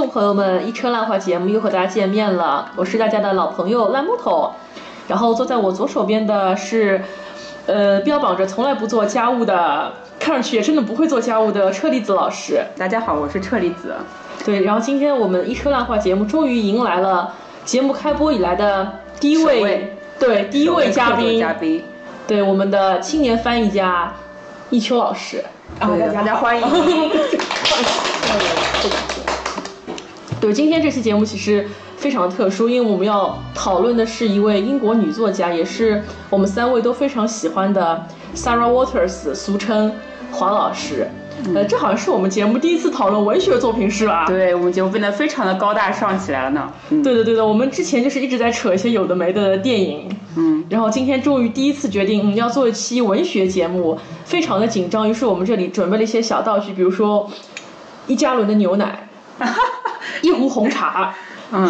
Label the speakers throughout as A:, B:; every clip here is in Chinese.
A: 听众朋友们，一车烂话节目又和大家见面了，我是大家的老朋友烂木头，然后坐在我左手边的是，呃，标榜着从来不做家务的，看上去也真的不会做家务的车厘子老师。
B: 大家好，我是车厘子。
A: 对，然后今天我们一车烂话节目终于迎来了节目开播以来的第一位，对，第一位嘉宾，
B: 嘉宾，
A: 对，我们的青年翻译家一秋老师。
B: 啊，大家欢迎。
A: 对，今天这期节目其实非常特殊，因为我们要讨论的是一位英国女作家，也是我们三位都非常喜欢的 Sarah Waters，俗称黄老师。呃，这好像是我们节目第一次讨论文学作品，是吧？
B: 对，我们节目变得非常的高大上起来了呢。
A: 对的，对的，我们之前就是一直在扯一些有的没的电影，
B: 嗯，
A: 然后今天终于第一次决定要做一期文学节目，非常的紧张，于是我们这里准备了一些小道具，比如说一加仑的牛奶，一壶红茶，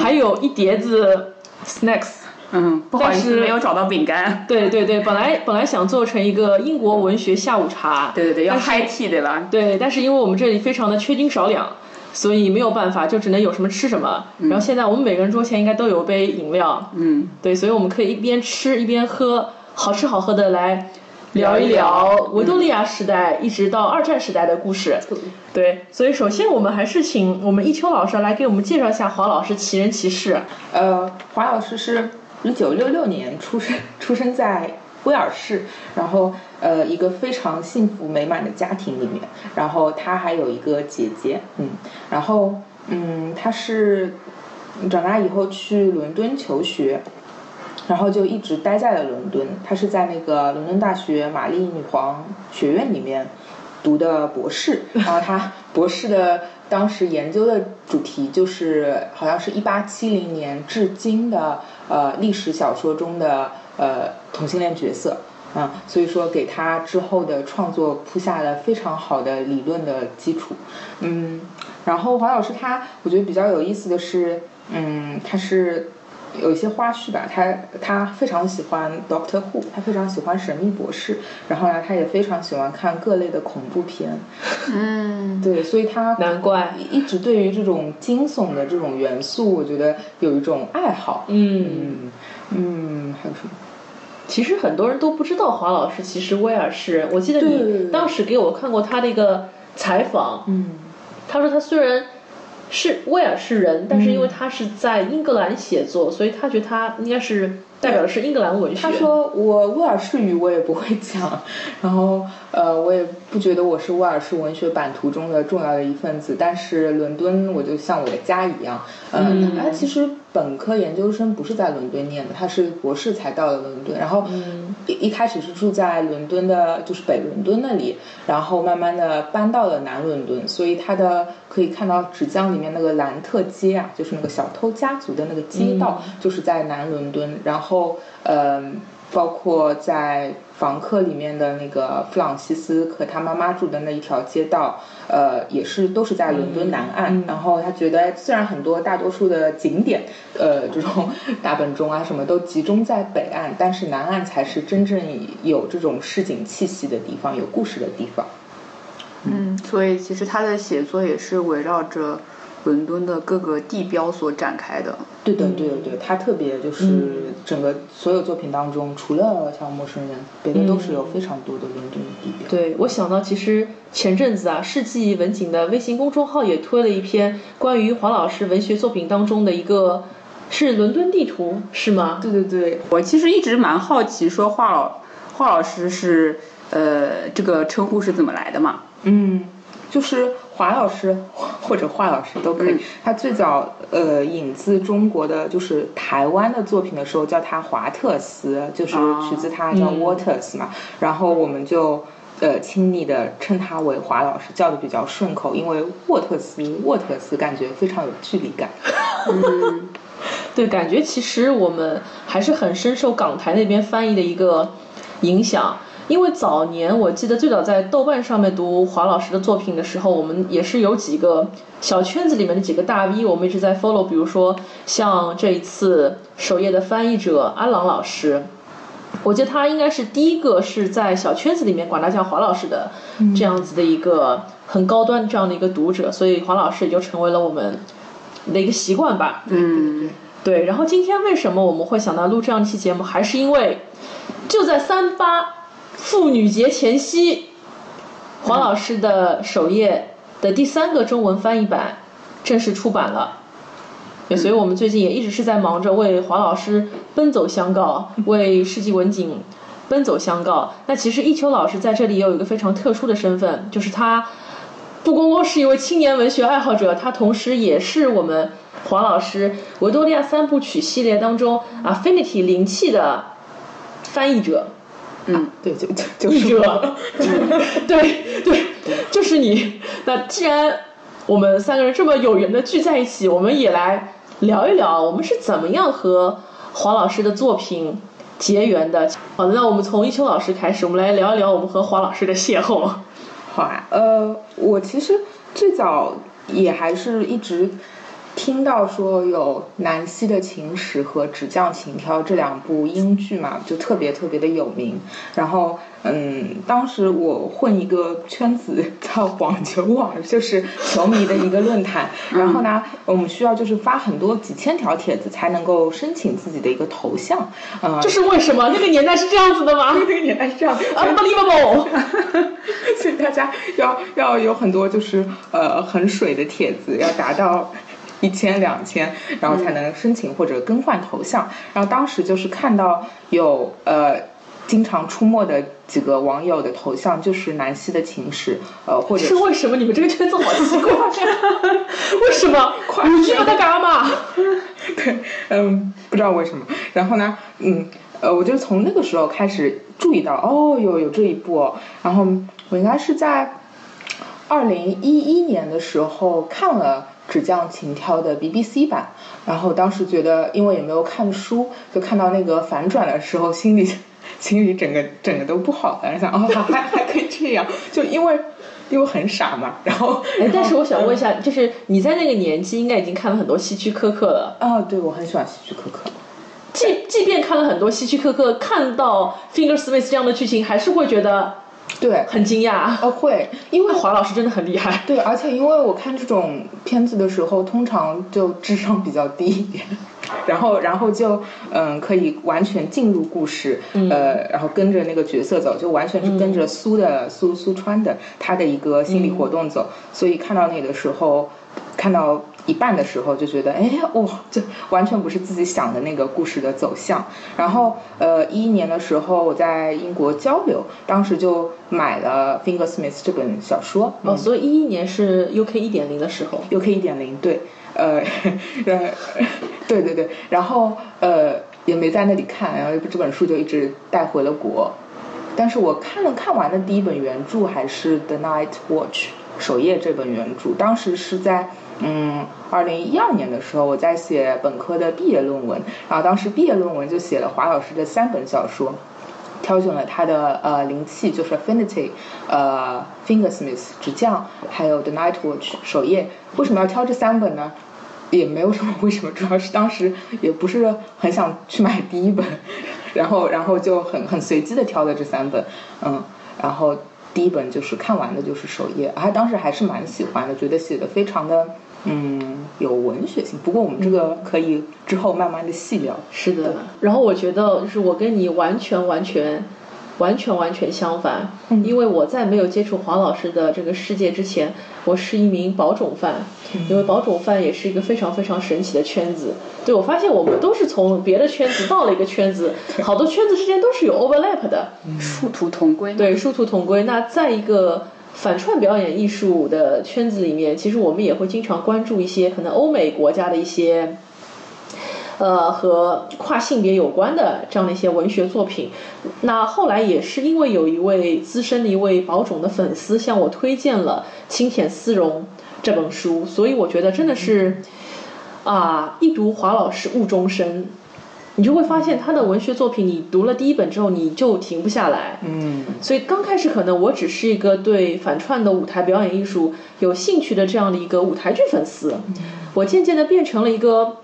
A: 还有一碟子 snacks。
B: 嗯，不好意思，没有找到饼干。
A: 对对对，本来本来想做成一个英国文学下午茶。
B: 对对对，要 high tea 对吧？
A: 对，但是因为我们这里非常的缺斤少两，所以没有办法，就只能有什么吃什么。然后现在我们每个人桌前应该都有杯饮料。
B: 嗯，
A: 对，所以我们可以一边吃一边喝，好吃好喝的来聊一聊维多利亚时代一直到二战时代的故事。对，所以首先我们还是请我们一秋老师来给我们介绍一下华老师奇人奇事。
C: 呃，华老师是。一九六六年出生，出生在威尔士，然后呃一个非常幸福美满的家庭里面，然后他还有一个姐姐，嗯，然后嗯他是长大以后去伦敦求学，然后就一直待在了伦敦，他是在那个伦敦大学玛丽女皇学院里面读的博士，然后他 博士的。当时研究的主题就是，好像是一八七零年至今的呃历史小说中的呃同性恋角色，嗯，所以说给他之后的创作铺下了非常好的理论的基础，嗯，然后黄老师他我觉得比较有意思的是，嗯，他是。有一些花絮吧，他他非常喜欢 Doctor Who，他非常喜欢神秘博士，然后呢，他也非常喜欢看各类的恐怖片，
B: 嗯，
C: 对，所以他
A: 难怪。
C: 一直对于这种惊悚的这种元素，我觉得有一种爱好，
A: 嗯。
C: 嗯，还有什么？
A: 其实很多人都不知道华老师其实威尔士人，我记得你当时给我看过他的一个采访，
C: 嗯，
A: 他说他虽然。是威尔士人，但是因为他是在英格兰写作，所以他觉得他应该是代表的是英格兰文学。
C: 他说我威尔士语我也不会讲，然后呃我也不觉得我是威尔士文学版图中的重要的一份子，但是伦敦我就像我的家一样。嗯，他其实本科研究生不是在伦敦念的，他是博士才到了伦敦，然后一一开始是住在伦敦的，就是北伦敦那里，然后慢慢的搬到了南伦敦，所以他的可以看到纸浆里面那个兰特街啊，就是那个小偷家族的那个街道，就是在南伦敦，然后嗯。包括在房客里面的那个弗朗西斯和他妈妈住的那一条街道，呃，也是都是在伦敦南岸。然后他觉得，虽然很多大多数的景点，呃，这种大本钟啊什么都集中在北岸，但是南岸才是真正有这种市井气息的地方，有故事的地方。
B: 嗯，所以其实他的写作也是围绕着。伦敦的各个地标所展开的，
C: 对的，对的，对，他特别就是整个所有作品当中，除了像陌生人，别的都是有非常多的伦敦的地标。
A: 对，我想到其实前阵子啊，世纪文景的微信公众号也推了一篇关于黄老师文学作品当中的一个，是伦敦地图，是吗？
B: 对对对，我其实一直蛮好奇，说华老华老师是呃这个称呼是怎么来的嘛？
C: 嗯，就是。华老师或者华老师都可以。他最早呃引自中国的就是台湾的作品的时候，叫他华特斯，就是取自他叫 Waters 嘛。然后我们就呃亲昵的称他为华老师，叫的比较顺口，因为沃特斯沃特斯感觉非常有距离感。
A: 嗯，对，感觉其实我们还是很深受港台那边翻译的一个影响。因为早年我记得最早在豆瓣上面读华老师的作品的时候，我们也是有几个小圈子里面的几个大 V，我们一直在 follow。比如说像这一次首页的翻译者安朗老师，我觉得他应该是第一个是在小圈子里面管他叫华老师的这样子的一个很高端这样的一个读者，所以华老师也就成为了我们的一个习惯吧。
B: 嗯，
A: 对，然后今天为什么我们会想到录这样一期节目，还是因为就在三八妇女节前夕，黄老师的首页的第三个中文翻译版正式出版了。对，所以我们最近也一直是在忙着为黄老师奔走相告，为世纪文景奔走相告。那其实一秋老师在这里也有一个非常特殊的身份，就是他不光光是一位青年文学爱好者，他同时也是我们黄老师维多利亚三部曲系列当中 Affinity 灵气的翻译者。
B: 嗯，
C: 对，就就就是我
A: 者，对对，就是你。那既然我们三个人这么有缘的聚在一起，我们也来聊一聊，我们是怎么样和黄老师的作品结缘的。好的，那我们从一秋老师开始，我们来聊一聊我们和黄老师的邂逅。
C: 好啊，呃，我其实最早也还是一直听到说有《南希的情史》和《纸匠情挑》这两部英剧嘛，就特别特别的有名。然后，嗯，当时我混一个圈子叫网球网，就是球迷的一个论坛。然后呢，我们需要就是发很多几千条帖子才能够申请自己的一个头像。呃，
A: 这是为什么？那个年代是这样子的吗
C: 那个年代是这样的。
A: ？Unbelievable！
C: 所以大家要要有很多就是呃很水的帖子，要达到一千两千，然后才能申请或者更换头像。然后当时就是看到有呃经常出没的几个网友的头像就是南希的情史，呃或者
A: 是为什么？你们这个圈子好奇怪呀、为什么？你知道他干嘛？
C: 对，嗯，不知道为什么。然后呢，嗯，呃，我就从那个时候开始注意到，哦，有有这一部、哦。然后我应该是在二零一一年的时候看了《纸匠情挑》的 BBC 版，然后当时觉得，因为也没有看书，就看到那个反转的时候，心里 心里整个整个都不好了，想哦，还还可以这样，就因为因为很傻嘛，然后
A: 哎，但是我想问一下，就是你在那个年纪应该已经看了很多希区柯克了，
C: 啊，对我很喜欢希区柯克。
A: 即即便看了很多希区柯克，看到 Finger Smith 这样的剧情，还是会觉得
C: 对，
A: 很惊讶。
C: 呃，会，因为
A: 华老师真的很厉害。
C: 对，而且因为我看这种片子的时候，通常就智商比较低一点，然后然后就嗯可以完全进入故事，呃，然后跟着那个角色走，就完全是跟着苏的、苏苏川的他的一个心理活动走，所以看到那的时候，看到。一半的时候就觉得，哎哇，这完全不是自己想的那个故事的走向。然后，呃，一一年的时候我在英国交流，当时就买了《Finger Smith》这本小说。
A: 哦，所以一一年是 UK 一点零的时候。
C: UK 一点零，对，呃，呃，对对对，然后呃也没在那里看，然后这本书就一直带回了国。但是我看了看完的第一本原著还是《The Night Watch》首页这本原著，当时是在。嗯，二零一二年的时候，我在写本科的毕业论文，然后当时毕业论文就写了华老师的三本小说，挑选了他的呃灵气，就是 Affinity，呃 Fingersmith 纸匠，还有 The Night Watch 首页。为什么要挑这三本呢？也没有什么为什么，主要是当时也不是很想去买第一本，然后然后就很很随机的挑的这三本，嗯，然后第一本就是看完的就是首页，还当时还是蛮喜欢的，觉得写的非常的。嗯，有文学性，不过我们这个可以之后慢慢的细聊。
A: 是的，然后我觉得就是我跟你完全完全完全完全相反，
C: 嗯。
A: 因为我在没有接触黄老师的这个世界之前，我是一名保种犯，因为保种犯也是一个非常非常神奇的圈子。对我发现我们都是从别的圈子到了一个圈子，好多圈子之间都是有 overlap 的，
B: 殊途同归。
A: 对，殊途同归。那在一个反串表演艺术的圈子里面，其实我们也会经常关注一些可能欧美国家的一些，呃，和跨性别有关的这样的一些文学作品。那后来也是因为有一位资深的一位宝冢的粉丝向我推荐了《清浅丝绒》这本书，所以我觉得真的是啊，一读华老师误终身。你就会发现他的文学作品，你读了第一本之后，你就停不下来。
C: 嗯，
A: 所以刚开始可能我只是一个对反串的舞台表演艺术有兴趣的这样的一个舞台剧粉丝，我渐渐的变成了一个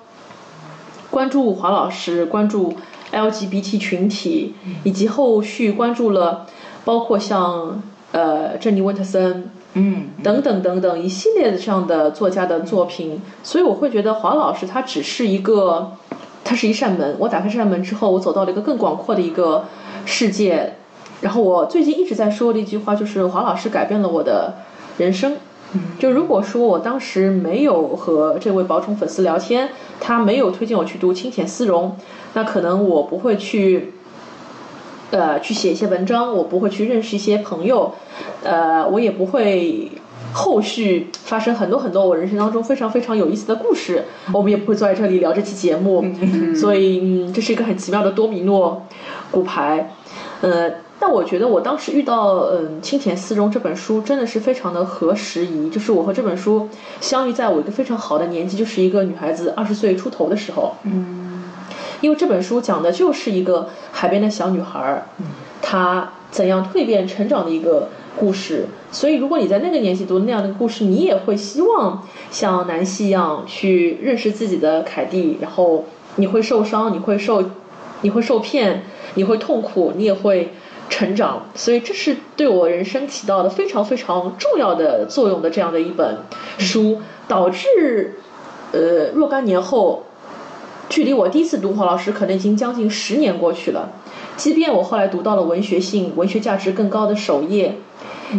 A: 关注华老师、关注 LGBT 群体，以及后续关注了包括像呃珍妮温特森、
C: 嗯，
A: 等等等等一系列的这样的作家的作品，所以我会觉得黄老师他只是一个，他是一扇门，我打开这扇门之后，我走到了一个更广阔的一个世界。然后我最近一直在说的一句话就是黄老师改变了我的人生。就如果说我当时没有和这位宝宠粉丝聊天，他没有推荐我去读清浅丝绒，那可能我不会去，呃，去写一些文章，我不会去认识一些朋友，呃，我也不会后续发生很多很多我人生当中非常非常有意思的故事，我们也不会坐在这里聊这期节目，所以嗯，这是一个很奇妙的多米诺骨牌，呃。但我觉得我当时遇到嗯清田四中这本书真的是非常的合时宜，就是我和这本书相遇在我一个非常好的年纪，就是一个女孩子二十岁出头的时候。
C: 嗯，
A: 因为这本书讲的就是一个海边的小女孩儿，她怎样蜕变成长的一个故事。所以如果你在那个年纪读那样的故事，你也会希望像南希一样去认识自己的凯蒂，然后你会受伤，你会受，你会受骗，你会痛苦，你也会。成长，所以这是对我人生起到的非常非常重要的作用的这样的一本书，导致呃若干年后，距离我第一次读黄老师可能已经将近十年过去了。即便我后来读到了文学性、文学价值更高的首页，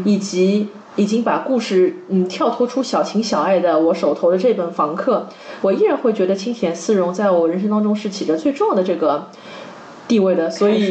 A: 以及已经把故事嗯跳脱出小情小爱的我手头的这本《房客》，我依然会觉得清浅丝绒在我人生当中是起着最重要的这个。地位的，所以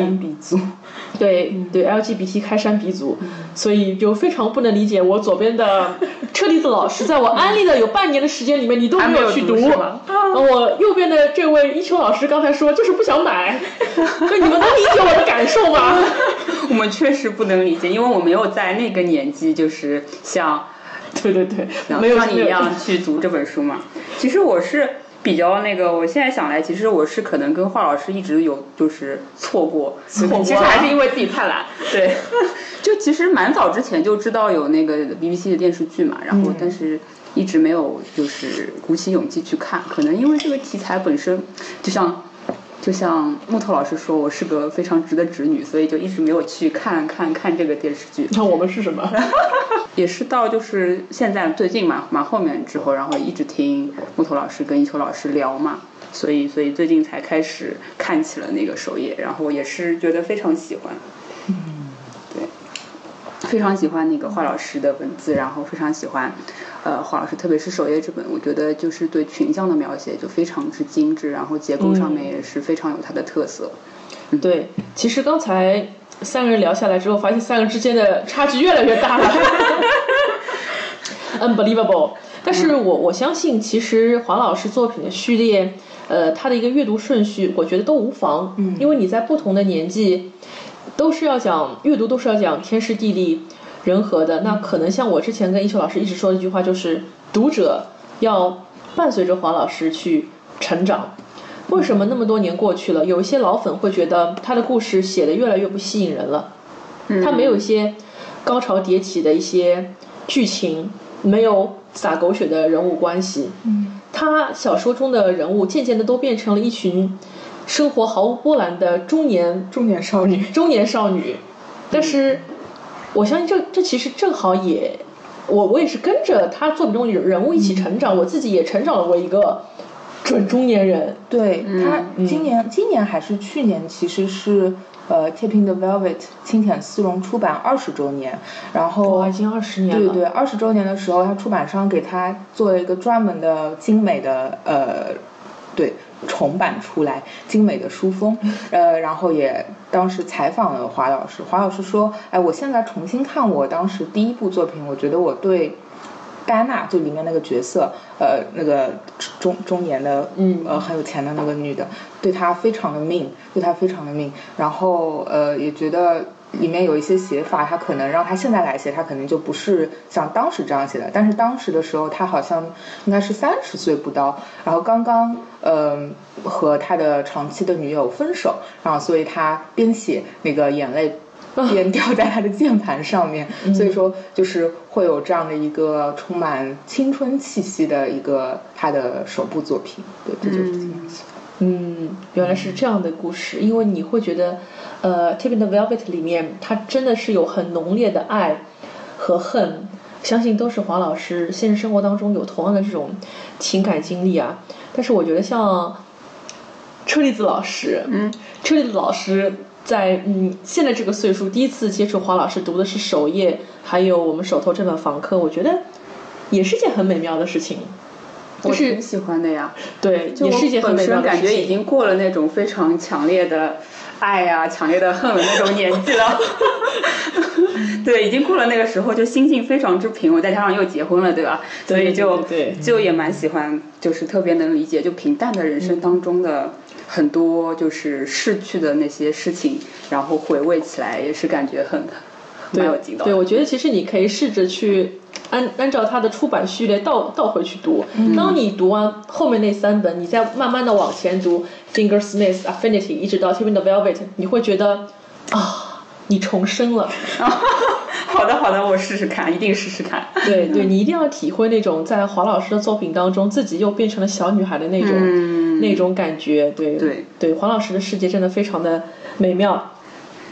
A: 对对 LGBT 开山鼻祖，所以就非常不能理解我左边的 车厘子老师，在我安利的有半年的时间里面，你都
B: 没
A: 有去读，我右边的这位一秋老师刚才说就是不想买，那你们能理解我的感受吗？
B: 我们确实不能理解，因为我没有在那个年纪，就是像，
A: 对对对，
B: 没有像你一样去读这本书嘛。其实我是。比较那个，我现在想来，其实我是可能跟华老师一直有就是错过，
A: 其实
B: 还是因为自己太懒。对，就其实蛮早之前就知道有那个 BBC 的电视剧嘛，然后但是一直没有就是鼓起勇气去看，可能因为这个题材本身就像。就像木头老师说，我是个非常直的直女，所以就一直没有去看看看这个电视剧。
A: 那我们是什么？
B: 也是到就是现在最近嘛蛮后面之后，然后一直听木头老师跟一秋老师聊嘛，所以所以最近才开始看起了那个首页，然后也是觉得非常喜欢。
C: 嗯，
B: 对，非常喜欢那个华老师的文字，然后非常喜欢。呃，华老师，特别是首页这本，我觉得就是对群像的描写就非常之精致，然后结构上面也是非常有它的特色。
A: 对，其实刚才三个人聊下来之后，发现三个之间的差距越来越大了，unbelievable。但是我我相信，其实华老师作品的序列，呃，他的一个阅读顺序，我觉得都无妨，嗯因为你在不同的年纪，都是要讲阅读，都是要讲天时地利。人和的那可能像我之前跟一秋老师一直说的一句话，就是读者要伴随着黄老师去成长。为什么那么多年过去了，有一些老粉会觉得他的故事写的越来越不吸引人了？他没有一些高潮迭起的一些剧情，没有撒狗血的人物关系。他小说中的人物渐渐的都变成了一群生活毫无波澜的中年
C: 中年少女，
A: 中年少女，但是。我相信这这其实正好也，我我也是跟着他作品中人物一起成长，我自己也成长了为一个准中年人。
C: 对他今年今年还是去年，其实是呃《Tipping the Velvet》青田丝绒出版二十周年，然后
A: 已经二十年
C: 了。对对，二十周年的时候，他出版商给他做了一个专门的精美的呃，对。重版出来，精美的书封，呃，然后也当时采访了华老师，华老师说，哎，我现在重新看我当时第一部作品，我觉得我对戴安娜就里面那个角色，呃，那个中中年的，
A: 嗯，
C: 呃，很有钱的那个女的，对她非常的命，对她非常的命，然后呃，也觉得。里面有一些写法，他可能让他现在来写，他可能就不是像当时这样写的。但是当时的时候，他好像应该是三十岁不到，然后刚刚呃和他的长期的女友分手，然后所以他边写那个眼泪 边掉在他的键盘上面，所以说就是会有这样的一个充满青春气息的一个他的首部作品。对，这就是这样子。
A: 嗯，原来是这样的故事，因为你会觉得。呃，《Tipping the Velvet》里面，它真的是有很浓烈的爱和恨，相信都是黄老师现实生活当中有同样的这种情感经历啊。但是我觉得像车厘子老师，
B: 嗯，
A: 车厘子老师在嗯现在这个岁数第一次接触黄老师读的是首页，还有我们手头这本房客，我觉得也是件很美妙的事情。就是
B: 我挺喜欢的呀。
A: 对，
B: 就
A: 也是一件很
B: 本
A: 美妙的事
B: 身感觉已。经过了那种非常强烈的爱呀、强烈的恨的那种年纪了。对，已经过了那个时候，就心境非常之平稳，再加上又结婚了，对吧？所以就
A: 对
B: 就也蛮喜欢，就是特别能理解，就平淡的人生当中的很多就是逝去的那些事情，然后回味起来也是感觉很 蛮有。
A: 对，我觉得其实你可以试着去按按照它的出版序列倒倒回去读。当你读完后面那三本，你再慢慢的往前读《Fingersmith Affinity》一直到《Tipping the Velvet》，你会觉得啊，你重生了。
B: 好的，好的，我试试看，一定试试看。
A: 对对，你一定要体会那种在黄老师的作品当中，自己又变成了小女孩的那种、
B: 嗯
A: 那种感觉。对
B: 对
A: 对，黄老师的世界真的非常的美妙。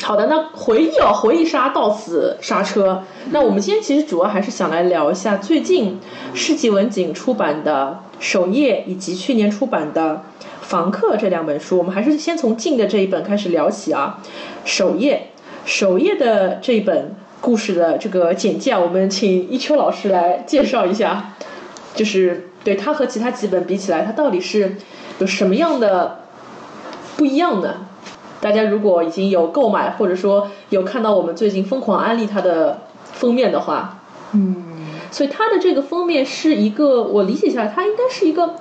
A: 好的，那回忆哦，回忆杀到此刹车。那我们今天其实主要还是想来聊一下最近世纪文景出版的《首页》以及去年出版的《房客》这两本书。我们还是先从近的这一本开始聊起啊，《首页》。首页的这一本故事的这个简介啊，我们请一秋老师来介绍一下，就是对它和其他几本比起来，它到底是有什么样的不一样呢？大家如果已经有购买，或者说有看到我们最近疯狂安利它的封面的话，
C: 嗯，
A: 所以它的这个封面是一个，我理解下来，它应该是一个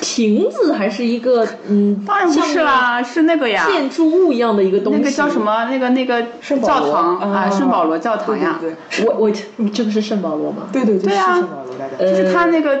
A: 亭子，还是一个嗯，
B: 当然不是啦，是那个呀，
A: 建筑物一样的一个东西。
B: 那个叫什？么？那个那个
C: 圣保罗
B: 教堂啊，
C: 啊
B: 圣保罗教堂呀，
C: 对对
A: 我我这个是圣保罗吗？
C: 对对对
B: 对啊
C: 是圣保罗大概。
A: 呃
B: 就是它那个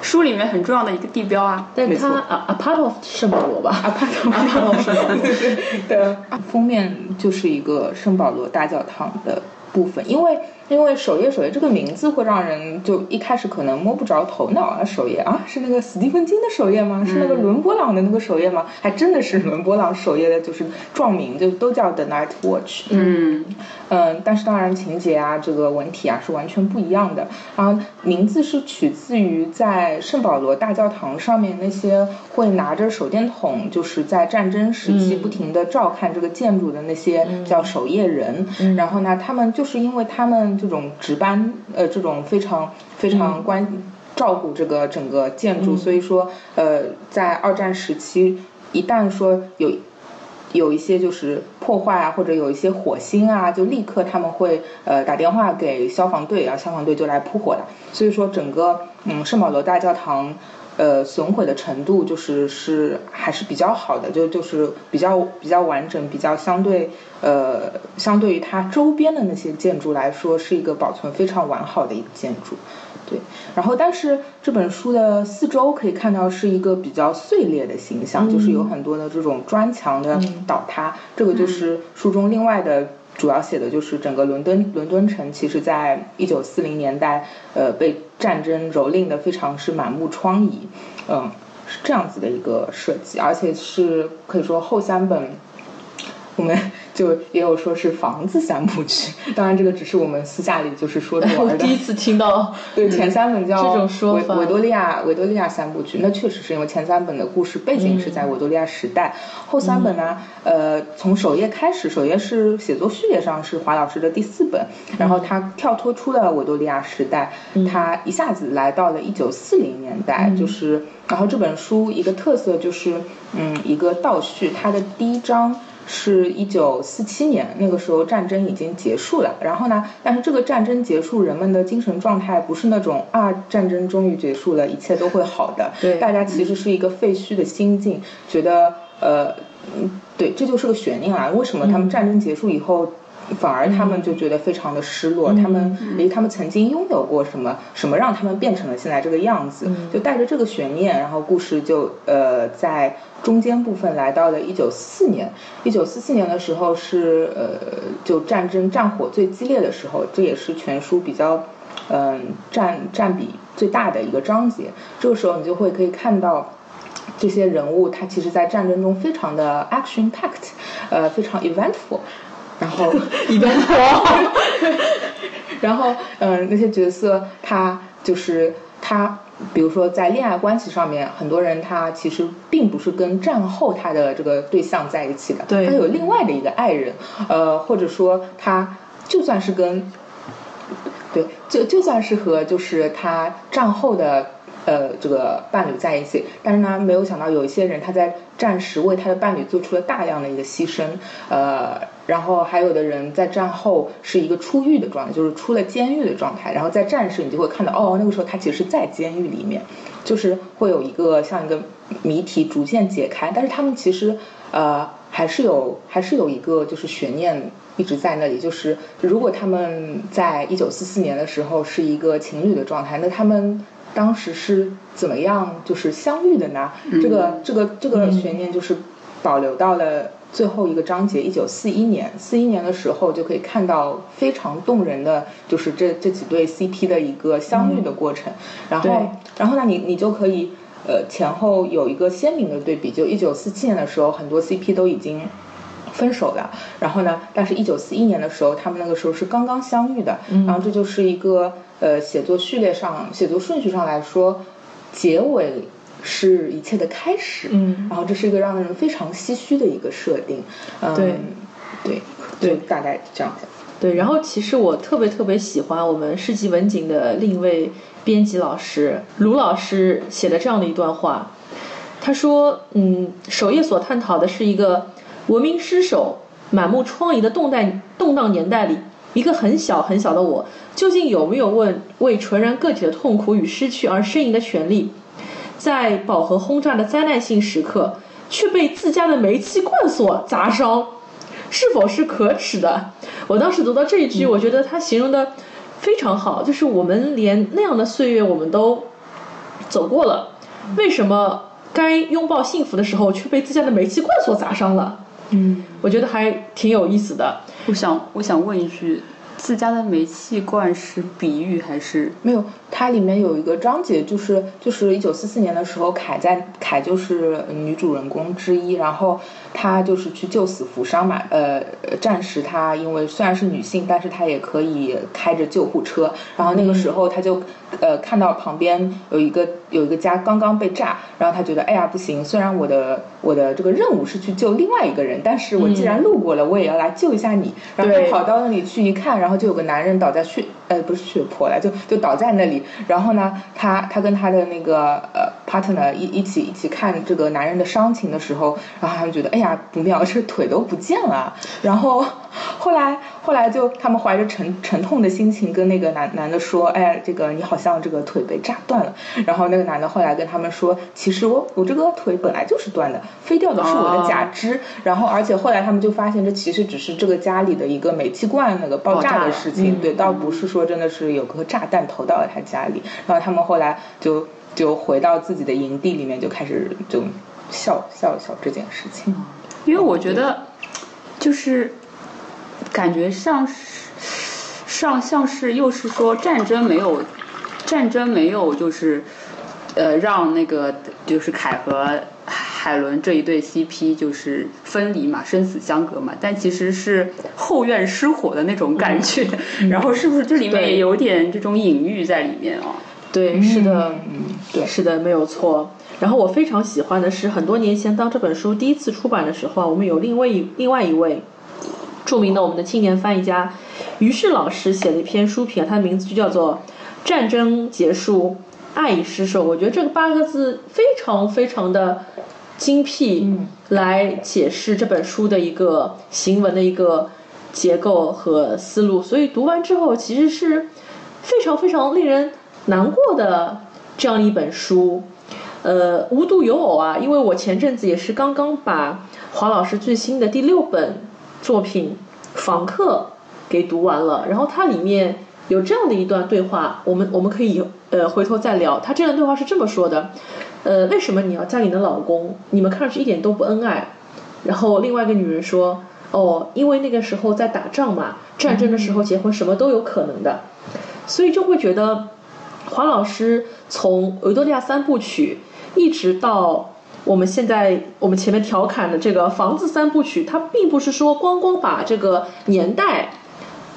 B: 书里面很重要的一个地标啊。
A: 但它啊 a part of 圣保罗吧？
C: 啊，帕特
A: 啊，part of 圣保罗。
C: 的封面就是一个圣保罗大教堂的部分，因为因为首页首页这个名字会让人就一开始可能摸不着头脑啊，首页啊是那个斯蒂芬金的首页吗？是那个伦勃朗的那个首页吗？还真的是伦勃朗首页的，就是撞名就都叫 The Night Watch。
B: 嗯，
C: 嗯，但是当然情节啊，这个文体啊是完全不一样的。然后名字是取自于在圣保罗大教堂上面那些会拿着手电筒，就是在战争时期
A: 嗯
C: 不停的照看这个建筑的那些叫守夜人。
A: 嗯
C: 然后呢，他们就是因为他们这种值班，呃，这种非常非常关。照顾这个整个建筑，
A: 嗯
C: 所以说，呃，在二战时期，一旦说有有一些就是破坏啊，或者有一些火星啊，就立刻他们会呃打电话给消防队，啊消防队就来扑火的。所以说整个嗯圣保罗大教堂。呃，损毁的程度就是是还是比较好的，就就是比较比较完整，比较相对呃相对于它周边的那些建筑来说，是一个保存非常完好的一个建筑。对，然后但是这本书的四周可以看到是一个比较碎裂的形象，就是有很多的这种砖墙的倒塌，这个就是书中另外的。主要写的就是整个伦敦伦敦城，其实在一九四零年代，呃，被战争蹂躏的非常是满目疮痍，嗯，是这样子的一个设计，而且是可以说后三本，我们就也有说是房子三部曲，当然这个只是我们私下里就是说着
A: 我
C: 玩的。
A: 第一次听到，
C: 对，前三本叫
A: 这种说法
C: 维维多利亚维多利亚三部曲，那确实是因为前三本的故事背景是在维多利亚时代，后三本呢，呃，从首页开始，首页是写作序列上是华老师的第四本，然后他跳脱出了维多利亚时代，他一下子来到了一九四零年代，就是，然后这本书一个特色就是，嗯，一个倒叙，它的第一章。是一九四七年，那个时候战争已经结束了。然后呢，但是这个战争结束，人们的精神状态不是那种啊，战争终于结束了，一切都会好的。
A: 对
C: 大家其实是一个废墟的心境，觉得呃，嗯，对，这就是个悬念啊。为什么他们战争结束以后？反而他们就觉得非常的失落，他们离他们曾经拥有过什么，什么让他们变成了现在这个样子，就带着这个悬念，然后故事就呃在中间部分来到了一九四四年。一九四四年的时候是呃就战争战火最激烈的时候，这也是全书比较嗯、占占比最大的一个章节。这个时候你就会可以看到。这些人物，他其实在战争中非常的 action packed，呃，非常 eventful，然后
A: 一般
C: 然后，嗯，那些角色他就是他，比如说在恋爱关系上面，很多人他其实并不是跟战后他的这个对象在一起的，
A: 对
C: 他有另外的一个爱人，呃，或者说他就算是跟，对，就就算是和就是他战后的。呃，这个伴侣在一起，但是呢，没有想到有一些人他在战时为他的伴侣做出了大量的一个牺牲，呃，然后还有的人在战后是一个出狱的状态，就是出了监狱的状态，然后在战时你就会看到，哦，那个时候他其实是在监狱里面，就是会有一个像一个谜题逐渐解开，但是他们其实呃还是有还是有一个就是悬念一直在那里，就是如果他们在一九四四年的时候是一个情侣的状态，那他们。当时是怎么样就是相遇的呢？这个这个这个悬念就是保留到了最后一个章节，一九四一年。四一年的时候就可以看到非常动人的，就是这这几对 CP 的一个相遇的过程。然后然后呢，你你就可以呃前后有一个鲜明的对比。就一九四七年的时候，很多 CP 都已经分手了。然后呢，但是一九四一年的时候，他们那个时候是刚刚相遇的。然后这就是一个。呃，写作序列上，写作顺序上来说，结尾是一切的开始。
A: 嗯，
C: 然后这是一个让人非常唏嘘的一个设定。嗯，
A: 对，
C: 对，对，大概这样子。
A: 对，然后其实我特别特别喜欢我们世纪文景的另一位编辑老师卢老师写的这样的一段话，他说：“嗯，首页所探讨的是一个文明失守、满目疮痍的动荡动荡年代里，一个很小很小的我。”究竟有没有问为纯然个体的痛苦与失去而呻吟的权利？在饱和轰炸的灾难性时刻，却被自家的煤气罐所砸伤，是否是可耻的？我当时读到这一句，我觉得他形容的非常好，就是我们连那样的岁月我们都走过了，为什么该拥抱幸福的时候却被自家的煤气罐所砸伤了？
C: 嗯，
A: 我觉得还挺有意思的。
B: 我想，我想问一句。自家的煤气罐是比喻还是
C: 没有？它里面有一个章节，就是就是一九四四年的时候，凯在凯就是女主人公之一，然后她就是去救死扶伤嘛。呃，战时她因为虽然是女性，但是她也可以开着救护车。然后那个时候她就呃看到旁边有一个有一个家刚刚被炸，然后她觉得哎呀不行，虽然我的我的这个任务是去救另外一个人，但是我既然路过了，我也要来救一下你。然后她跑到那里去一看，然后就有个男人倒在血呃不是血泊了，就就倒在那里。然后呢，他他跟他的那个呃 partner 一一起一起看这个男人的伤情的时候，然后他们觉得哎呀不妙，这腿都不见了。然后后来后来就他们怀着沉沉痛的心情跟那个男男的说，哎，这个你好像这个腿被炸断了。然后那个男的后来跟他们说，其实我我这个腿本来就是断的，飞掉的是我的假肢。然后而且后来他们就发现，这其实只是这个家里的一个煤气罐那个爆炸的事情，对，倒不是说真的是有颗炸弹投到了他家里。然后他们后来就就回到自己的营地里面，就开始就笑笑笑这件事情。
B: 因为我觉得就是感觉像是上像是又是说战争没有战争没有就是呃让那个就是凯和海伦这一对 CP 就是分离嘛，生死相隔嘛，但其实是后院失火的那种感觉。然后是不是这里面也有点这种隐喻在里面啊？
A: 对，是的，
C: 嗯，对，
A: 是的，没有错。然后我非常喜欢的是，很多年前当这本书第一次出版的时候啊，我们有另外一另外一位著名的我们的青年翻译家于适老师写了一篇书评，他的名字就叫做《战争结束，爱已失守》。我觉得这个八个字非常非常的精辟，来解释这本书的一个行文的一个结构和思路。所以读完之后，其实是非常非常令人。难过的这样一本书，呃，无独有偶啊，因为我前阵子也是刚刚把华老师最新的第六本作品《房客》给读完了，然后它里面有这样的一段对话，我们我们可以呃回头再聊。他这段对话是这么说的：呃，为什么你要嫁给你的老公？你们看上去一点都不恩爱。然后另外一个女人说：哦，因为那个时候在打仗嘛，战争的时候结婚什么都有可能的，所以就会觉得。华老师从维多利亚三部曲一直到我们现在我们前面调侃的这个房子三部曲，他并不是说光光把这个年代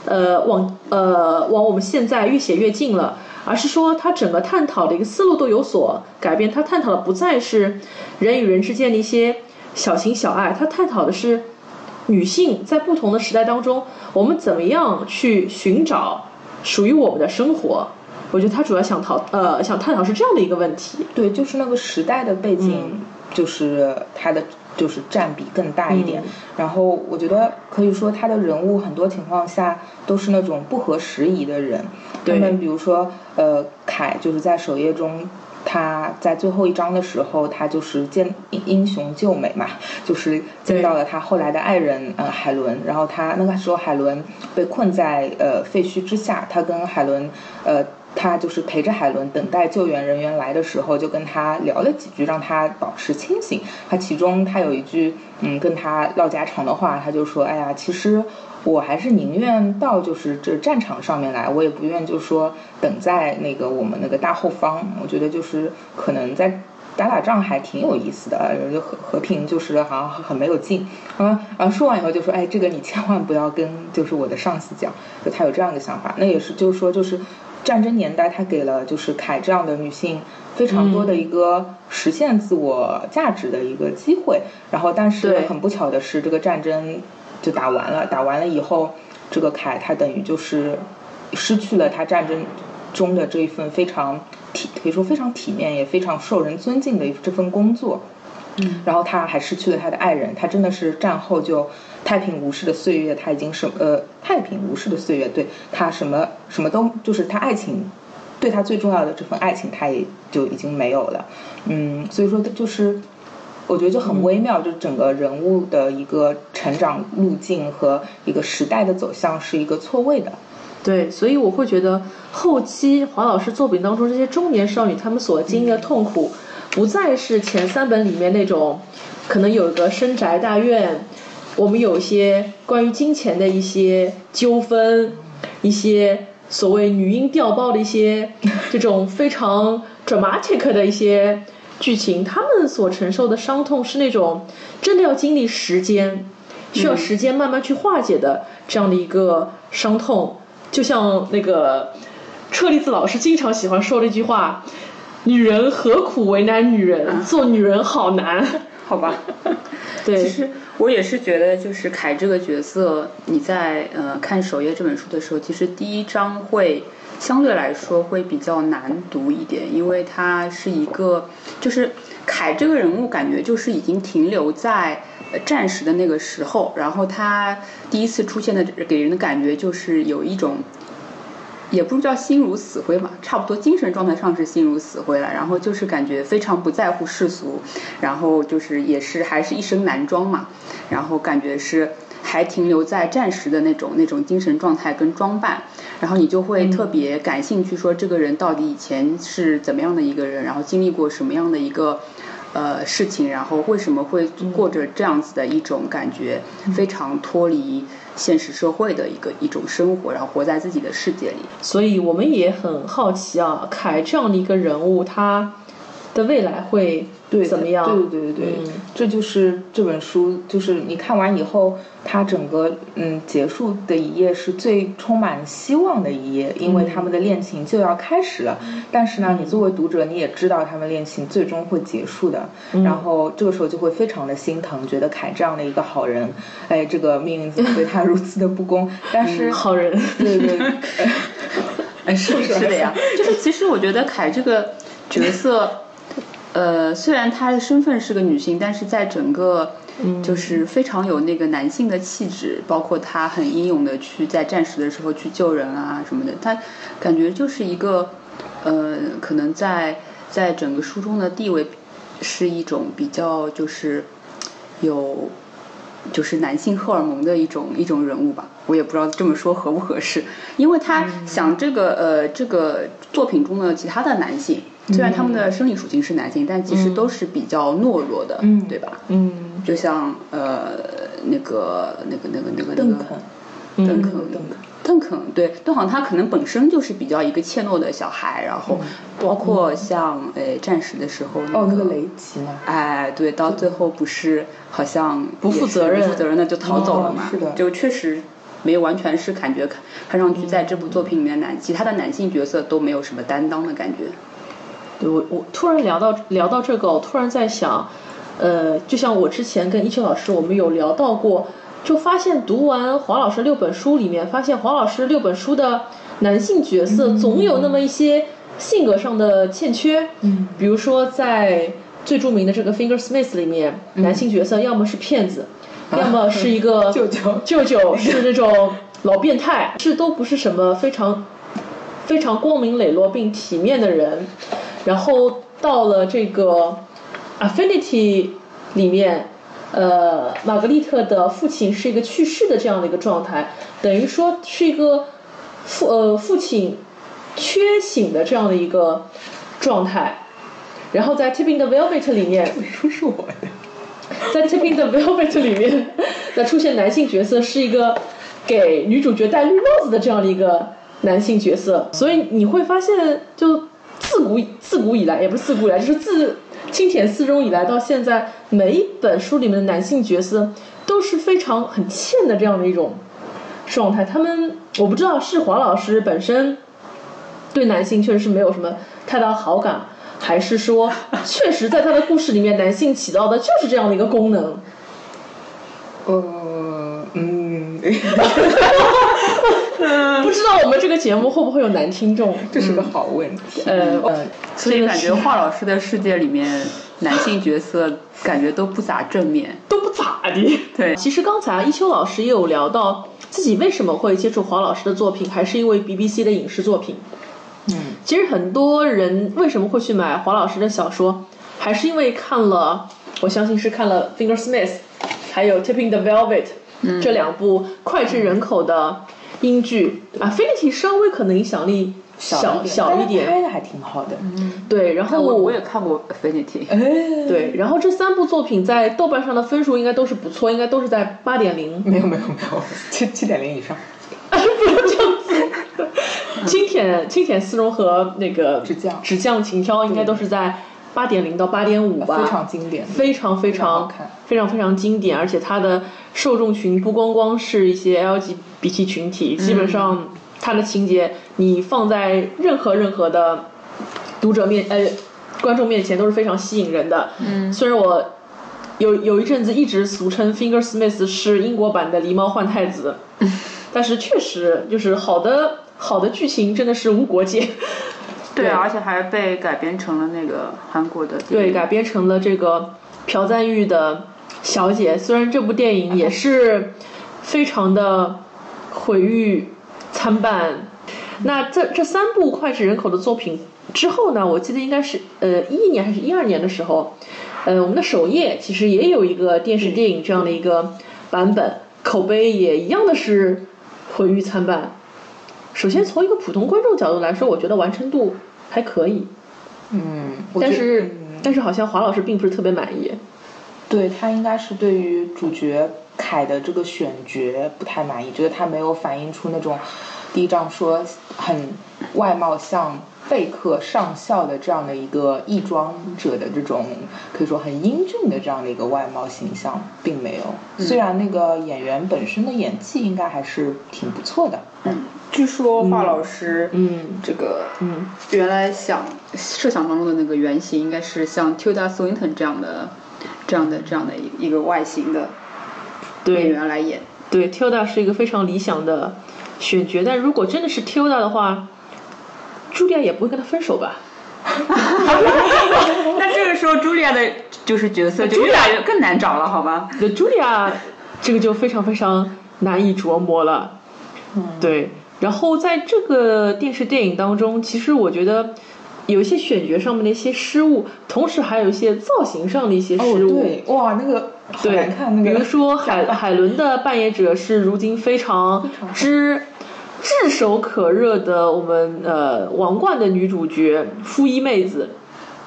A: 呃往呃往我们现在越写越近了，而是说他整个探讨的一个思路都有所改变。他探讨的不再是人与人之间的一些小情小爱，他探讨的是女性在不同的时代当中，我们怎么样去寻找属于我们的生活。我觉得他主要想讨呃想探讨是这样的一个问题。
C: 对，就是那个时代的背景，就是他的就是占比更大一点。然后我觉得可以说他的人物很多情况下都是那种不合时宜的人。他们比如说呃凯就是在首页中。他在最后一章的时候，他就是见英雄救美嘛，就是见到了他后来的爱人呃海伦，然后他那个时候海伦被困在呃废墟之下，他跟海伦呃他就是陪着海伦等待救援人员来的时候，就跟他聊了几句，让他保持清醒。他其中他有一句嗯跟他唠家常的话，他就说哎呀其实。我还是宁愿到就是这战场上面来，我也不愿就说等在那个我们那个大后方。我觉得就是可能在打打仗还挺有意思的，就和和平就是好像很没有劲。啊啊，说完以后就说，哎，这个你千万不要跟就是我的上司讲，就他有这样的想法。那也是就是说就是战争年代，他给了就是凯这样的女性非常多的一个实现自我价值的一个机会。然后但是很不巧的是，这个战争。就打完了，打完了以后，这个凯她等于就是失去了她战争中的这一份非常体，可以说非常体面也非常受人尊敬的这份工作。
A: 嗯，
C: 然后他还失去了他的爱人，他真的是战后就太平无事的岁月，他已经什呃太平无事的岁月，对他什么什么都就是他爱情对他最重要的这份爱情，他也就已经没有了。嗯，所以说就是。我觉得就很微妙，就整个人物的一个成长路径和一个时代的走向是一个错位的。
A: 对，所以我会觉得后期黄老师作品当中这些中年少女她们所经历的痛苦，不再是前三本里面那种可能有一个深宅大院，我们有一些关于金钱的一些纠纷，一些所谓女婴调包的一些这种非常 dramatic 的一些。剧情，他们所承受的伤痛是那种真的要经历时间，需要时间慢慢去化解的这样的一个伤痛。就像那个车厘子老师经常喜欢说的一句话：“女人何苦为难女人？做女人好难。”
B: 好吧。
A: 对，
B: 其实我也是觉得，就是凯这个角色，你在呃看首页这本书的时候，其实第一章会。相对来说会比较难读一点，因为他是一个，就是凯这个人物感觉就是已经停留在战时的那个时候，然后他第一次出现的给人的感觉就是有一种，也不是叫心如死灰嘛，差不多精神状态上是心如死灰了，然后就是感觉非常不在乎世俗，然后就是也是还是一身男装嘛，然后感觉是。还停留在战时的那种那种精神状态跟装扮，然后你就会特别感兴趣，说这个人到底以前是怎么样的一个人，然后经历过什么样的一个呃事情，然后为什么会过着这样子的一种感觉，非常脱离现实社会的一个一种生活，然后活在自己的世界里。
A: 所以我们也很好奇啊，凯这样的一个人物，他的未来会。
C: 对，
A: 怎么样？
C: 对对对对，这就是这本书，就是你看完以后，它整个嗯结束的一页是最充满希望的一页，因为他们的恋情就要开始了。但是呢，你作为读者，你也知道他们恋情最终会结束的。然后这个时候就会非常的心疼，觉得凯这样的一个好人，哎，这个命运怎么对他如此的不公？但是
A: 好人，
C: 对对，
B: 哎，是是的呀。就是其实我觉得凯这个角色。呃，虽然她的身份是个女性，但是在整个，就是非常有那个男性的气质，包括她很英勇的去在战时的时候去救人啊什么的，她感觉就是一个，呃，可能在在整个书中的地位是一种比较就是有就是男性荷尔蒙的一种一种人物吧，我也不知道这么说合不合适，因为他想这个呃这个作品中的其他的男性。虽然他们的生理属性是男性，但其实都是比较懦弱的，对吧？
A: 嗯，
B: 就像呃那个那个那个那个
C: 邓肯，
B: 邓肯，邓肯，邓肯，对，邓肯他可能本身就是比较一个怯懦的小孩，然后包括像呃战时的时候，
C: 哦，那个雷吉嘛，
B: 哎，对，到最后不是好像
A: 不负责任，
B: 不负责任的就逃走了嘛？
C: 是的，
B: 就确实没有完全是感觉看看上去在这部作品里面男其他的男性角色都没有什么担当的感觉。
A: 对我我突然聊到聊到这个，我突然在想，呃，就像我之前跟一秋老师我们有聊到过，就发现读完黄老师六本书里面，发现黄老师六本书的男性角色总有那么一些性格上的欠缺，
C: 嗯，
A: 比如说在最著名的这个 Finger Smith 里面，男性角色要么是骗子，要么是一个
C: 舅舅
A: 舅舅是那种老变态，这都不是什么非常非常光明磊落并体面的人。然后到了这个 Affinity 里面，呃，玛格丽特的父亲是一个去世的这样的一个状态，等于说是一个父呃父亲缺醒的这样的一个状态。然后在 Tipping the Velvet 里面，
C: 书是我的。
A: 在 Tipping the Velvet 里面，那出现男性角色是一个给女主角戴绿帽子的这样的一个男性角色，所以你会发现，就自古自古以来，也不是自古以来，就是自清田四中以来到现在，每一本书里面的男性角色都是非常很欠的这样的一种状态。他们我不知道是黄老师本身对男性确实是没有什么太大好感。还是说，确实在他的故事里面，男性起到的就是这样的一个功能。
C: 呃，嗯，
A: 不知道我们这个节目会不会有男听众？
C: 这是个好问题。
A: 呃，
B: 所以感觉华老师的世界里面，男性角色感觉都不咋正面，
A: 都不咋的。
B: 对，
A: 其实刚才一秋老师也有聊到自己为什么会接触黄老师的作品，还是因为 BBC 的影视作品。
C: 嗯，
A: 其实很多人为什么会去买黄老师的小说，还是因为看了，我相信是看了《Finger Smith》，还有《Tipping the Velvet》这两部脍炙人口的英剧。啊，《Affinity》稍微可能影响力小小一点，
C: 拍的还挺好的。
A: 嗯，对。然后
B: 我我也看过《Affinity》。
C: 哎，
A: 对。然后这三部作品在豆瓣上的分数应该都是不错，应该都是在八点零。
C: 没有没有没有，七七点零以上。
A: 不要这样子。青田青田四中和那个
C: 纸匠
A: 纸匠情挑应该都是在八点零到八点五吧，
C: 非常经典，
A: 非常非常非常非常经典，而且它的受众群不光光是一些 LGBT 群体，基本上它的情节你放在任何任何的读者面呃观众面前都是非常吸引人的。
B: 嗯，
A: 虽然我有有一阵子一直俗称 Finger Smith 是英国版的狸猫换太子，但是确实就是好的。好的剧情真的是无国界，
B: 对，而且还被改编成了那个韩国的，
A: 对，改编成了这个朴赞玉的小姐。虽然这部电影也是非常的毁誉参半。那这这三部脍炙人口的作品之后呢？我记得应该是呃一一年还是一二年的时候，呃我们的首页其实也有一个电视电影这样的一个版本，口碑也一样的是毁誉参半。首先，从一个普通观众角度来说，我觉得完成度还可以。
C: 嗯，
A: 但是但是好像华老师并不是特别满意。
C: 对他应该是对于主角凯的这个选角不太满意，觉得他没有反映出那种第一章说很外貌像贝克上校的这样的一个义庄者的这种可以说很英俊的这样的一个外貌形象，并没有。虽然那个演员本身的演技应该还是挺不错的。
B: 嗯。据说华老师，
A: 嗯，
B: 这个，
A: 嗯，
B: 原来想设想当中的那个原型应该是像 Tilda Swinton 这样的，这样的这样的一一个外形的演员来演。
A: 对，Tilda 是一个非常理想的选角，但如果真的是 Tilda 的话，茱莉亚也不会跟他分手吧？
B: 那这个时候茱莉亚的就是角色就越来越更难找了，好吧？
A: 那茱莉亚这个就非常非常难以琢磨了。
C: 嗯，
A: 对。然后在这个电视电影当中，其实我觉得有一些选角上面的一些失误，同时还有一些造型上的一些失误。
C: 哦，对，哇，那个好难看。那
A: 个，比如说海 海伦的扮演者是如今非常之炙手可热的我们呃王冠的女主角傅一妹子，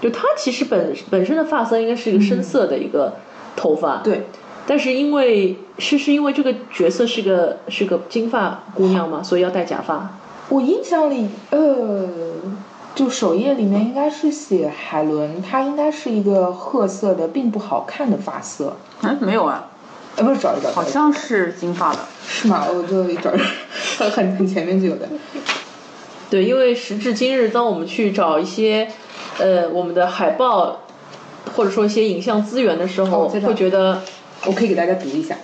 A: 就她其实本本身的发色应该是一个深色的一个头发。
C: 对。
A: 但是因为是是因为这个角色是个是个金发姑娘嘛，所以要戴假发。
C: 我印象里，呃，就首页里面应该是写海伦，她应该是一个褐色的，并不好看的发色。
B: 嗯，没有啊，
C: 呃，不是找一找，
B: 好像是金发的，
C: 是吗？我就找很很很前面就有的。
A: 对，因为时至今日，当我们去找一些呃我们的海报，或者说一些影像资源的时候，会觉得
C: 我可以给大家读一下。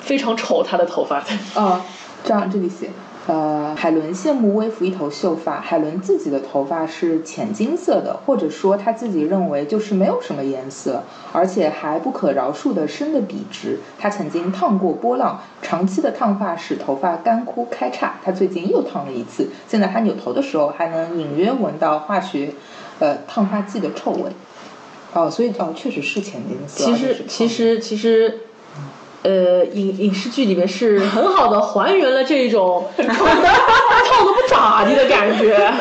A: 非常丑他的头发。
C: 啊，这样这里写，呃，海伦羡慕微服一头秀发，海伦自己的头发是浅金色的，或者说她自己认为就是没有什么颜色，而且还不可饶恕的深的笔直。她曾经烫过波浪，长期的烫发使头发干枯开叉。她最近又烫了一次，现在她扭头的时候还能隐约闻到化学，呃，烫发剂的臭味。哦，所以哦，确实是浅金色。
A: 其实其实其实，呃，影影视剧里面是很好的还原了这种 烫的不咋地的感觉，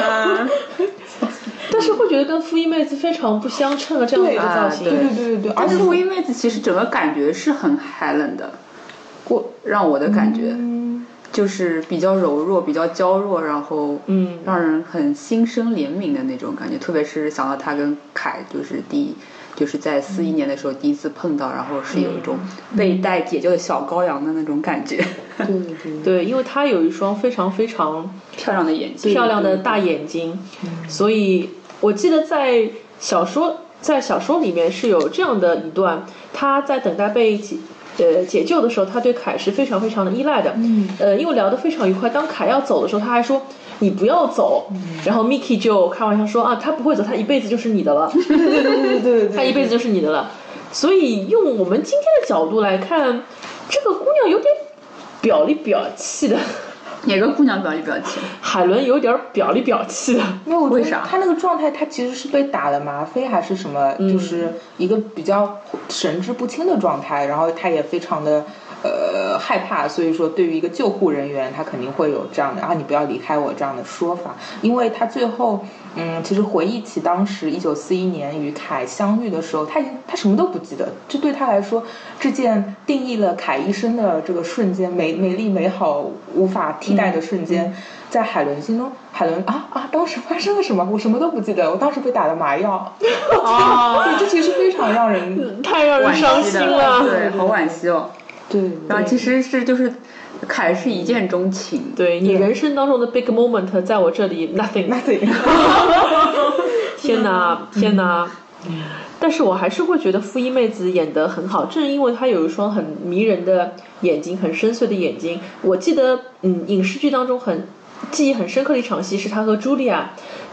A: 但是会觉得跟敷衣妹子非常不相称的这样的一个造型。
B: 啊对
C: 对对对对对，而且
B: 而且乌衣妹子其实整个感觉是很寒冷的，
C: 过
B: 让我的感觉、
C: 嗯
B: 就是比较柔弱、比较娇弱，然后
A: 嗯
B: 让人很心生怜悯的那种感觉。特别是想到她跟凯就是第一。就是在四一年的时候第一次碰到，然后是有一种被带解救的小羔羊的那种感觉，
C: 对对对。
A: 对，因为他有一双非常非常
B: 漂亮的眼睛，
A: 漂亮的大眼睛，所以我记得在小说在小说里面是有这样的一段，他在等待被解呃解救的时候，他对凯是非常非常的依赖的，
C: 嗯
A: 呃，因为聊得非常愉快。当凯要走的时候，他还说。你不要走，然后 Miki 就开玩笑说啊，他不会走，他一辈子就是你的了，
C: 对对对对对，
A: 他一辈子就是你的了。所以用我们今天的角度来看，这个姑娘有点表里表气的，
B: 哪个姑娘表里表气？
A: 海伦有点表里表气的。
C: 因为我觉得
B: 为啥
C: 她那个状态，她其实是被打了吗啡还是什么，就是一个比较神志不清的状态，然后她也非常的。呃，害怕，所以说对于一个救护人员，他肯定会有这样的啊，你不要离开我这样的说法，因为他最后，嗯，其实回忆起当时一九四一年与凯相遇的时候，他已经他什么都不记得，这对他来说，这件定义了凯一生的这个瞬间，美美丽美好无法替代的瞬间，在海伦心中，海伦啊啊，当时发生了什么？我什么都不记得，我当时被打了麻药，
B: 啊，
C: 对，这其实非常让人
A: 太让人伤心了。
B: 对，好惋惜哦。
C: 对，
B: 然后其实是就是，凯是一见钟情，
A: 对你人生当中的 big moment，在我这里 nothing。
C: nothing，
A: 天哪，天哪！但是我还是会觉得傅一妹子演得很好，正因为她有一双很迷人的眼睛，很深邃的眼睛。我记得，嗯，影视剧当中很记忆很深刻的一场戏是她和茱莉亚，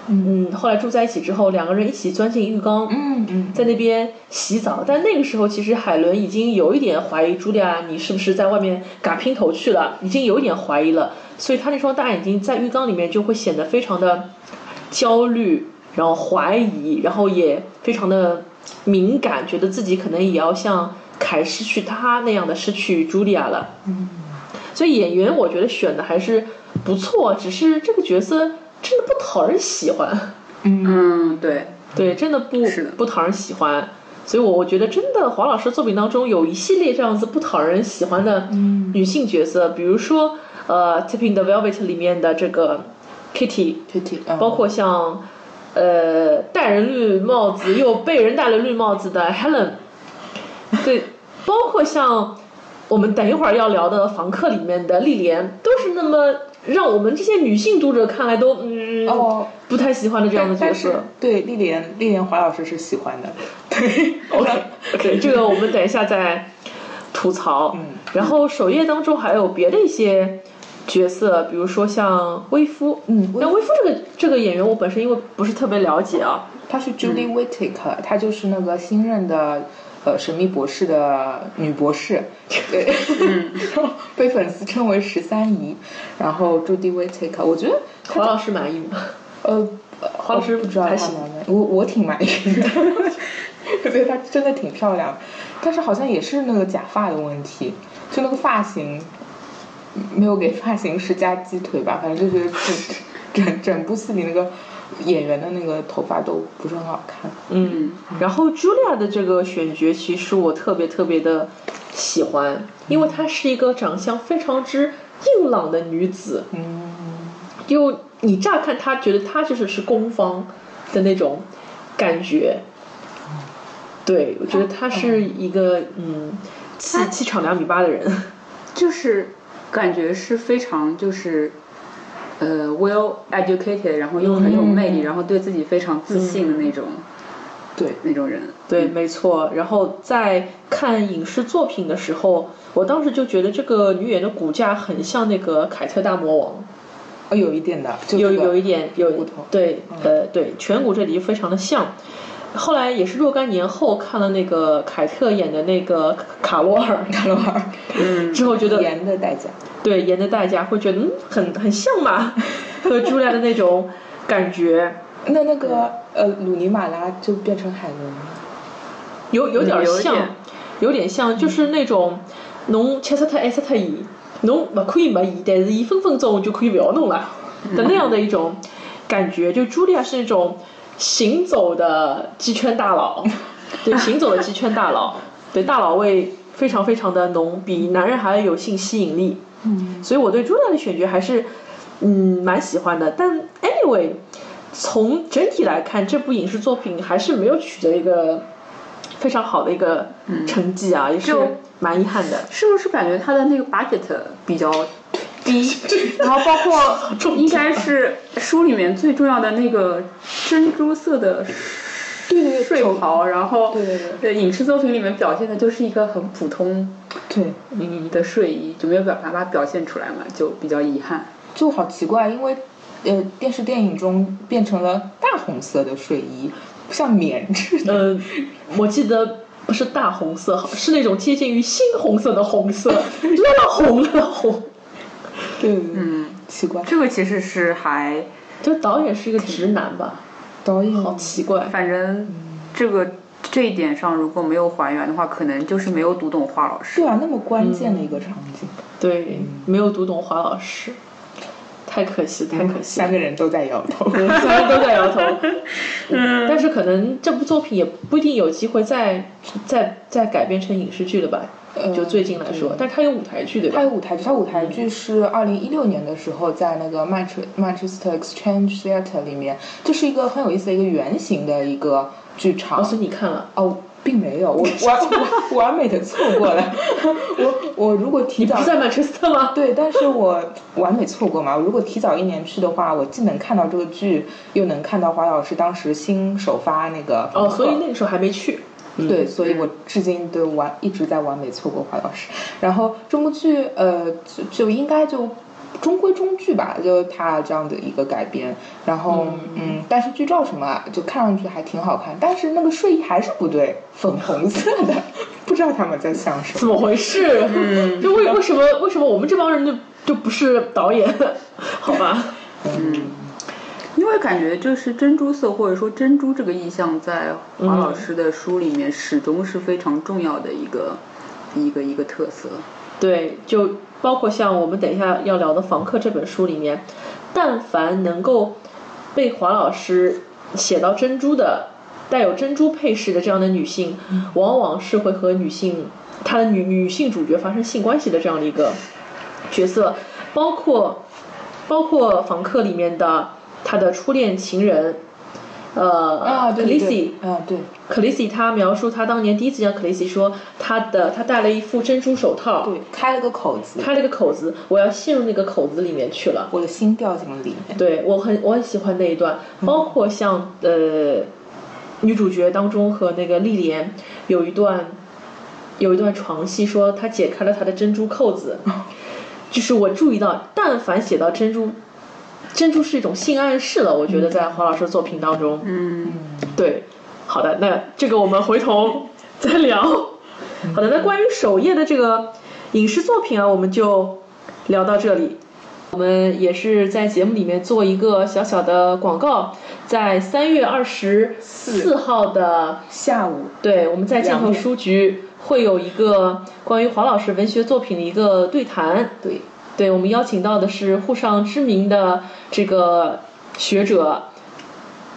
A: 嗯，后来住在一起之后，两个人一起钻进浴缸，
C: 嗯嗯，
A: 在那边洗澡。但那个时候，其实海伦已经有一点怀疑茱莉亚，你是不是在外面嘎姘头去了，已经有一点怀疑了。所以她那双大眼睛在浴缸里面就会显得非常的焦虑，然后怀疑，然后也非常的敏感，觉得自己可能也要像凯失去他那样的失去茱莉亚了。嗯，所以演员我觉得选的还是不错，只是这个角色真的不讨人喜欢。
B: 嗯，对，
A: 对，真的不
B: 的。
A: 不讨人喜欢。所以我，我觉得真的黄老师作品当中有一系列这样子不讨人喜欢的女性角色，比如说呃《Tipping the Velvet》里面的这个
C: Kitty，Kitty，
A: 包括像呃戴人绿帽子又被人戴了绿帽子的 Helen，对，包括像我们等一会儿要聊的《房客》里面的丽莲，都是那么让我们这些女性读者看来都嗯、
C: 哦
A: 不太喜欢的这样的角色。
C: 对丽莲，丽莲华老师是喜欢的，对
A: OK OK，这个我们等一下再吐槽。
C: 嗯，
A: 然后首页当中还有别的一些角色，比如说像微夫。
C: 嗯
A: 那微夫这个这个演员，我本身因为不是特别了解啊。
C: 他是 Judy Whittaker，她就是那个新任的呃神秘博士的女博士，对，被粉丝称为十三姨。然后 Judy Whittaker，我觉得
A: 黄老师满意吗？
C: 呃，
A: 黄老师
C: 不知道
A: 还行
C: 她满意，我我挺满意的，我觉得她真的挺漂亮，但是好像也是那个假发的问题，就那个发型没有给发型师加鸡腿吧，反正就是整整整部戏里那个演员的那个头发都不是很好看。
A: 嗯，然后 Julia 的这个选角，其实我特别特别的喜欢，因为她是一个长相非常之硬朗的女子。
C: 嗯，
A: 就你乍看她觉得她就是是攻方的那种感觉。对，我觉得她是一个嗯，气气场两米八的人，
B: 就是感觉是非常就是。呃，well educated，然后又很有魅力，然后对自己非常自信的那种，
C: 对
B: 那种人。
A: 对，没错。然后在看影视作品的时候，我当时就觉得这个女演员的骨架很像那个凯特大魔王，
C: 哦，有一点的，就
A: 有有一点有
C: 骨头
A: 对，呃，对，颧骨这里就非常的像。后来也是若干年后看了那个凯特演的那个卡罗尔，
C: 卡罗尔，
B: 嗯，
A: 之后觉得
C: 盐的代价。
A: 对盐的代价，会觉得嗯很很像嘛，和朱莉亚的那种感觉，
C: 那那个呃，鲁尼马拉就变成海伦了。
A: 有有点像
B: 有点，
A: 有点像，就是那种侬切死他爱死他伊，侬不可以没伊，但是伊分分钟就可以不要侬了的那样的一种感觉。就朱莉亚是那种行走的鸡圈大佬，对，行走的鸡圈大佬，对，大佬味非常非常的浓，比男人还要有性吸引力。
C: 嗯，
A: 所以我对茱莉亚的选角还是嗯蛮喜欢的。但 anyway，从整体来看，这部影视作品还是没有取得一个非常好的一个成绩啊，也是蛮遗憾的。
B: 是不是感觉他的那个 budget 比较低？然后包括 应该是书里面最重要的那个珍珠色的
C: 对对对，
B: 睡袍，然后
C: 对对对
B: 对影视作品里面表现的就是一个很普通
C: 对，
B: 嗯的睡衣，就没有表把它表现出来嘛，就比较遗憾。
C: 就好奇怪，因为呃，电视电影中变成了大红色的睡衣，像棉质的。
A: 呃，我记得不是大红色，是那种接近于猩红色的红色，辣红辣红。
C: 对
B: 嗯，
C: 奇怪。
B: 这个其实是还
A: 就导演是一个直男吧，
C: 导演
A: 好奇怪。
B: 反正这个这一点上如果没有还原的话，可能就是没有读懂华老师。
C: 对啊，那么关键的一个场景，
A: 对，没有读懂华老师，太可惜，太可惜了
C: 三。个人都在摇头。
A: 三个人都在摇头，嗯，但是可能这部作品也不一定有机会再再再改编成影视剧了吧？
C: 呃
A: 就最近来说，但是它有舞台剧对吧
C: 它？有舞台剧，他舞台剧是二零一六年的时候在那个曼彻曼彻斯特 Exchange Theatre 里面，这是一个很有意思的一个圆形的一个剧场。
A: 哦，所以你看了，
C: 哦，并没有，我 完我完美的错过了。我我如果提早
A: 不在曼彻斯特吗？
C: 对，但是我完美错过嘛。我如果提早一年去的话，我既能看到这个剧，又能看到华老师当时新首发那个
A: 哦，所以那个时候还没去。嗯
C: 对，所以我至今都完一直在完美错过华老师。然后这部剧呃就就应该就中规中矩吧，就他这样的一个改编。然后嗯但是剧照什么啊就看上去还挺好看，但是那个睡衣还是不对，粉红色的，不知道他们在想什么。
A: 怎么回事？嗯，就为为什么为什么我们这帮人就就不是导演？好吧，
B: 因为感觉就是珍珠色或者说珍珠这个意象，在华老师的书里面始终是非常重要的一个、一个一个特色。
A: 对，就包括像我们等一下要聊的《房客》这本书里面，但凡能够被华老师写到珍珠的、带有珍珠配饰的这样的女性，往往是会和女性她的女女性主角发生性关系的这样的一个角色，包括包括《房客》里面的她的初恋情人，呃，
C: 啊，对对
A: Khaleesi
C: 对，啊对，
A: 克里西他描述他当年第一次见克里西说，他的他戴了一副珍珠手套，
C: 对，开了个口子，
A: 开了个口子，我要陷入那个口子里面去了。
C: 我的心掉进了里面。
A: 对我很我很喜欢那一段，包括像呃女主角当中和那个丽莲有一段有一段床戏，说她解开了她的珍珠扣子，就是我注意到，但凡写到珍珠，珍珠是一种性暗示了，我觉得在黄老师的作品当中，
B: 嗯，
A: 对，好的，那这个我们回头再聊。好的，那关于首页的这个影视作品啊，我们就聊到这里。我们也是在节目里面做一个小小的广告，在三月二十四号的
C: 下午，
A: 对，我们在
C: 镜头
A: 书局会有一个关于黄老师文学作品的一个对谈。
C: 对，
A: 对，我们邀请到的是沪上知名的这个学者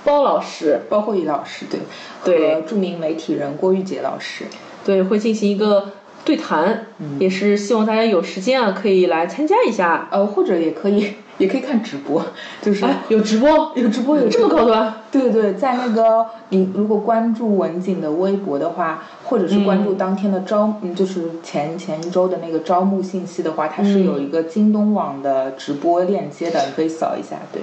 A: 包老师，
C: 包括于老师，对，
A: 对。
C: 和著名媒体人郭玉洁老师，
A: 对，会进行一个对谈，也是希望大家有时间啊可以来参加一下。
C: 呃，或者也可以 也可以看直播，就是
A: 哎，有直播，
C: 有直播有
A: 这么高端。
C: 对对，在那个你如果关注文景的微博的话，或者是关注当天的招，嗯，就是前前一周的那个招募信息的话，它是有一个京东网的直播链接的，你可以扫一下。对，